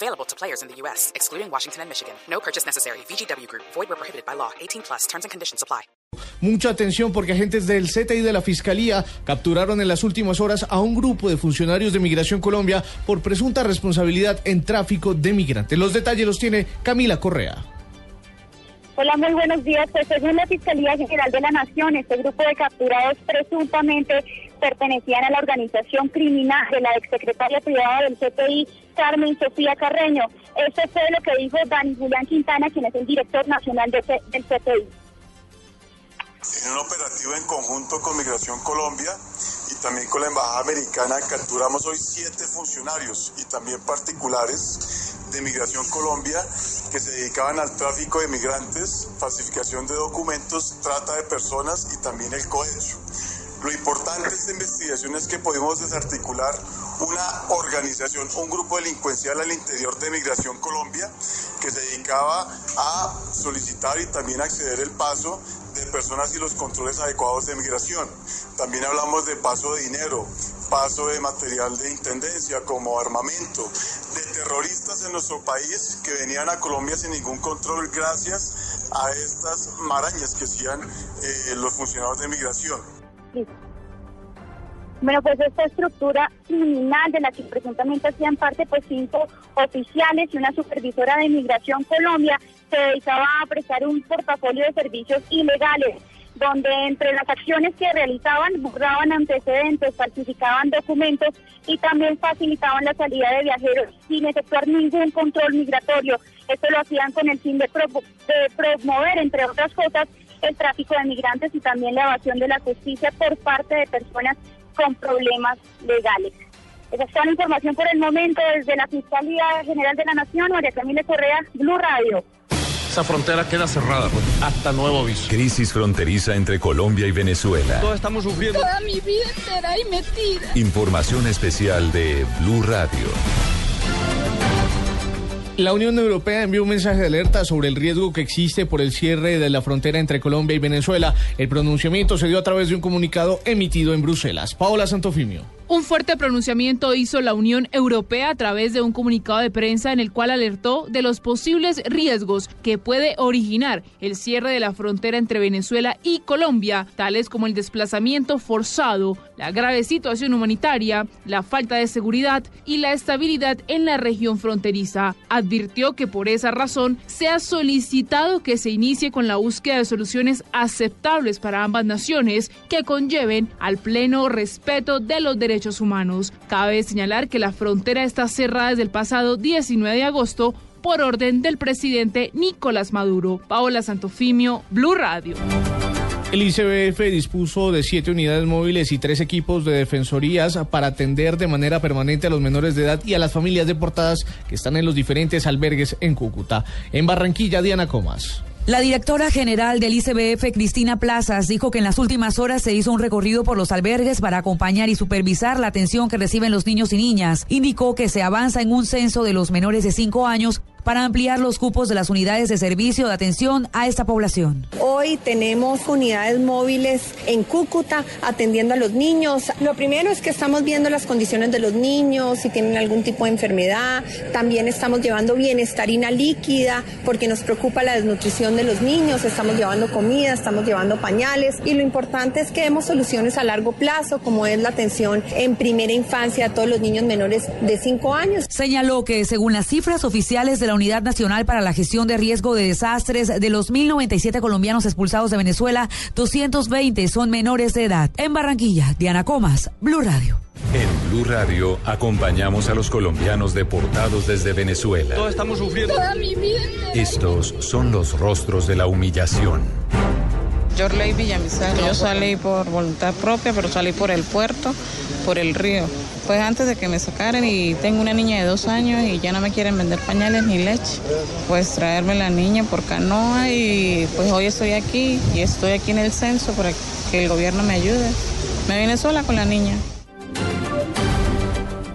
Available to players in the U.S., excluding Washington and Michigan. No purchase necessary. VGW Group. Void where prohibited by law. 18 plus. Terms and conditions apply. Mucha atención porque agentes del y de la Fiscalía capturaron en las últimas horas a un grupo de funcionarios de Migración Colombia por presunta responsabilidad en tráfico de migrantes. Los detalles los tiene Camila Correa. Hola, muy buenos días. Pues según la Fiscalía General de la Nación, este grupo de capturados presuntamente pertenecían a la organización criminal de la exsecretaria privada del CPI, Carmen Sofía Carreño. Eso fue lo que dijo Dani Julián Quintana, quien es el director nacional de, del CPI. En un operativo en conjunto con Migración Colombia y también con la Embajada Americana capturamos hoy siete funcionarios y también particulares de Migración Colombia que se dedicaban al tráfico de migrantes, falsificación de documentos, trata de personas y también el cohecho. Lo importante de esta investigación es que pudimos desarticular una organización, un grupo delincuencial al interior de Migración Colombia que se dedicaba a solicitar y también acceder el paso de personas y los controles adecuados de migración. También hablamos de paso de dinero, paso de material de intendencia como armamento, de terroristas en nuestro país que venían a Colombia sin ningún control gracias a estas marañas que hacían eh, los funcionarios de migración. Bueno, pues esta estructura criminal de la que presuntamente hacían parte pues cinco oficiales y una supervisora de Migración Colombia se dedicaba a prestar un portafolio de servicios ilegales donde entre las acciones que realizaban borraban antecedentes, falsificaban documentos y también facilitaban la salida de viajeros sin efectuar ningún control migratorio. Esto lo hacían con el fin de promover, entre otras cosas, el tráfico de migrantes y también la evasión de la justicia por parte de personas con problemas legales. Esa es toda la información por el momento desde la Fiscalía General de la Nación, María Camila Correa, Blue Radio. Esa frontera queda cerrada pues, hasta nuevo aviso. Crisis fronteriza entre Colombia y Venezuela. Todos estamos sufriendo. Toda mi vida entera y metida. Información especial de Blue Radio. La Unión Europea envió un mensaje de alerta sobre el riesgo que existe por el cierre de la frontera entre Colombia y Venezuela. El pronunciamiento se dio a través de un comunicado emitido en Bruselas. Paola Santofimio. Un fuerte pronunciamiento hizo la Unión Europea a través de un comunicado de prensa en el cual alertó de los posibles riesgos que puede originar el cierre de la frontera entre Venezuela y Colombia, tales como el desplazamiento forzado, la grave situación humanitaria, la falta de seguridad y la estabilidad en la región fronteriza. Advirtió que por esa razón se ha solicitado que se inicie con la búsqueda de soluciones aceptables para ambas naciones que conlleven al pleno respeto de los derechos Cabe señalar que la frontera está cerrada desde el pasado 19 de agosto por orden del presidente Nicolás Maduro. Paola Santofimio, Blue Radio. El ICBF dispuso de siete unidades móviles y tres equipos de defensorías para atender de manera permanente a los menores de edad y a las familias deportadas que están en los diferentes albergues en Cúcuta. En Barranquilla, Diana Comas. La directora general del ICBF, Cristina Plazas, dijo que en las últimas horas se hizo un recorrido por los albergues para acompañar y supervisar la atención que reciben los niños y niñas. Indicó que se avanza en un censo de los menores de cinco años para ampliar los cupos de las unidades de servicio de atención a esta población. Hoy tenemos unidades móviles en Cúcuta atendiendo a los niños. Lo primero es que estamos viendo las condiciones de los niños, si tienen algún tipo de enfermedad. También estamos llevando bienestarina líquida porque nos preocupa la desnutrición de los niños. Estamos llevando comida, estamos llevando pañales y lo importante es que demos soluciones a largo plazo como es la atención en primera infancia a todos los niños menores de 5 años. Señaló que según las cifras oficiales de la Unidad Nacional para la Gestión de Riesgo de Desastres, de los 1.097 colombianos expulsados de Venezuela, 220 son menores de edad. En Barranquilla, Diana Comas, Blue Radio. En Blue Radio acompañamos a los colombianos deportados desde Venezuela. Todos estamos sufriendo. Toda mi vida. Estos son los rostros de la humillación. Jorley Villamizar. Yo salí por voluntad propia, pero salí por el puerto, por el río. Pues antes de que me sacaran y tengo una niña de dos años y ya no me quieren vender pañales ni leche, pues traerme la niña por canoa y pues hoy estoy aquí y estoy aquí en el censo para que el gobierno me ayude. Me vine sola con la niña.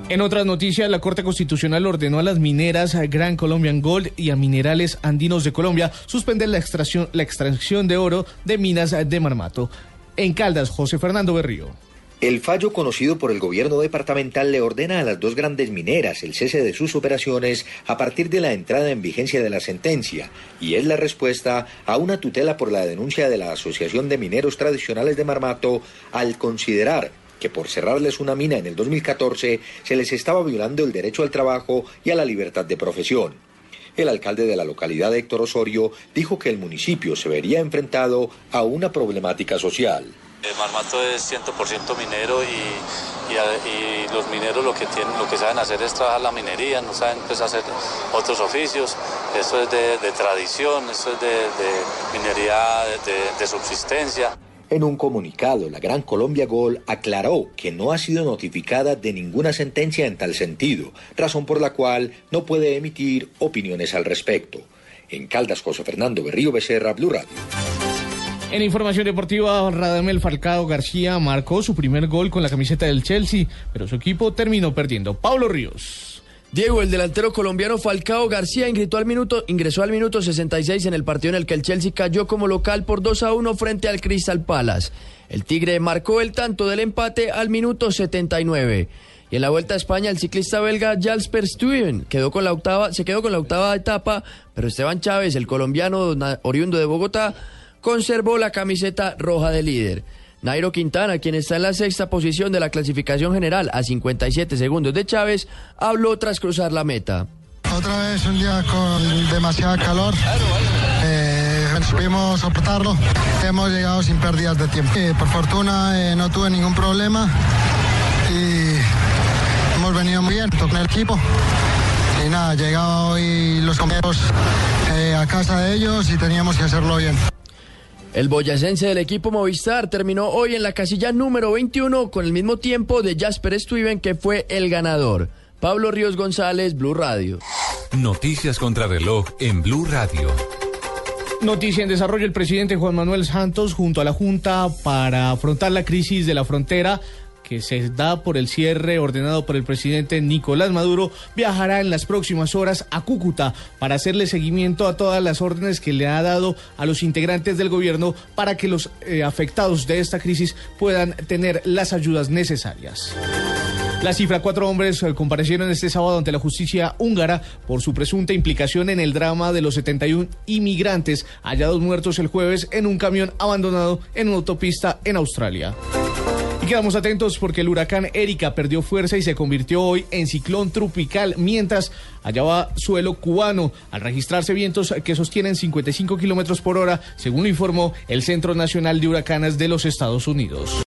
En otras noticias, la Corte Constitucional ordenó a las mineras Gran Colombian Gold y a Minerales Andinos de Colombia suspender la extracción, la extracción de oro de minas de Marmato. En Caldas, José Fernando Berrío. El fallo conocido por el gobierno departamental le ordena a las dos grandes mineras el cese de sus operaciones a partir de la entrada en vigencia de la sentencia y es la respuesta a una tutela por la denuncia de la Asociación de Mineros Tradicionales de Marmato al considerar que por cerrarles una mina en el 2014 se les estaba violando el derecho al trabajo y a la libertad de profesión. El alcalde de la localidad, Héctor Osorio, dijo que el municipio se vería enfrentado a una problemática social. Marmato es 100% minero y, los mineros lo que, tienen, lo que saben hacer es trabajar la minería, no saben pues, hacer otros oficios. Eso es de, tradición, eso es de, minería de subsistencia. En un comunicado, la Gran Colombia Gol aclaró que no ha sido notificada de ninguna sentencia en tal sentido, razón por la cual no puede emitir opiniones al respecto. En Caldas, José Fernando Berrío Becerra, Blue Radio. En información deportiva, Radamel Falcao García marcó su primer gol con la camiseta del Chelsea, pero su equipo terminó perdiendo. Pablo Ríos. Diego, el delantero colombiano Falcao García ingresó al, minuto, ingresó al minuto 66 en el partido en el que el Chelsea cayó como local por 2 a 1 frente al Crystal Palace. El Tigre marcó el tanto del empate al minuto 79. Y en la Vuelta a España, el ciclista belga Jasper Stuyven quedó con la octava, se quedó con la octava etapa, pero Esteban Chávez, el colombiano oriundo de Bogotá, conservó la camiseta roja de líder. Nairo Quintana, quien está en la sexta posición de la clasificación general a 57 segundos de Chávez, habló tras cruzar la meta. Otra vez un día con demasiada calor. Eh, supimos soportarlo. Hemos llegado sin pérdidas de tiempo. Eh, por fortuna eh, no tuve ningún problema y hemos venido muy bien con el equipo. Y nada, llegado hoy los compañeros a casa de ellos y teníamos que hacerlo bien. El boyacense del equipo Movistar terminó hoy en la casilla número 21 con el mismo tiempo de Jasper Stuyven que fue el ganador. Pablo Ríos González, Blue Radio. Noticias contra reloj en Blue Radio. Noticia en desarrollo, el presidente Juan Manuel Santos junto a la Junta para afrontar la crisis de la frontera que se da por el cierre ordenado por el presidente Nicolás Maduro, viajará en las próximas horas a Cúcuta para hacerle seguimiento a todas las órdenes que le ha dado a los integrantes del gobierno para que los eh, afectados de esta crisis puedan tener las ayudas necesarias. La cifra, cuatro hombres eh, comparecieron este sábado ante la justicia húngara por su presunta implicación en el drama de los 71 inmigrantes hallados muertos el jueves en un camión abandonado en una autopista en Australia. Y quedamos atentos porque el huracán Erika perdió fuerza y se convirtió hoy en ciclón tropical mientras hallaba suelo cubano al registrarse vientos que sostienen 55 kilómetros por hora, según lo informó el Centro Nacional de Huracanes de los Estados Unidos.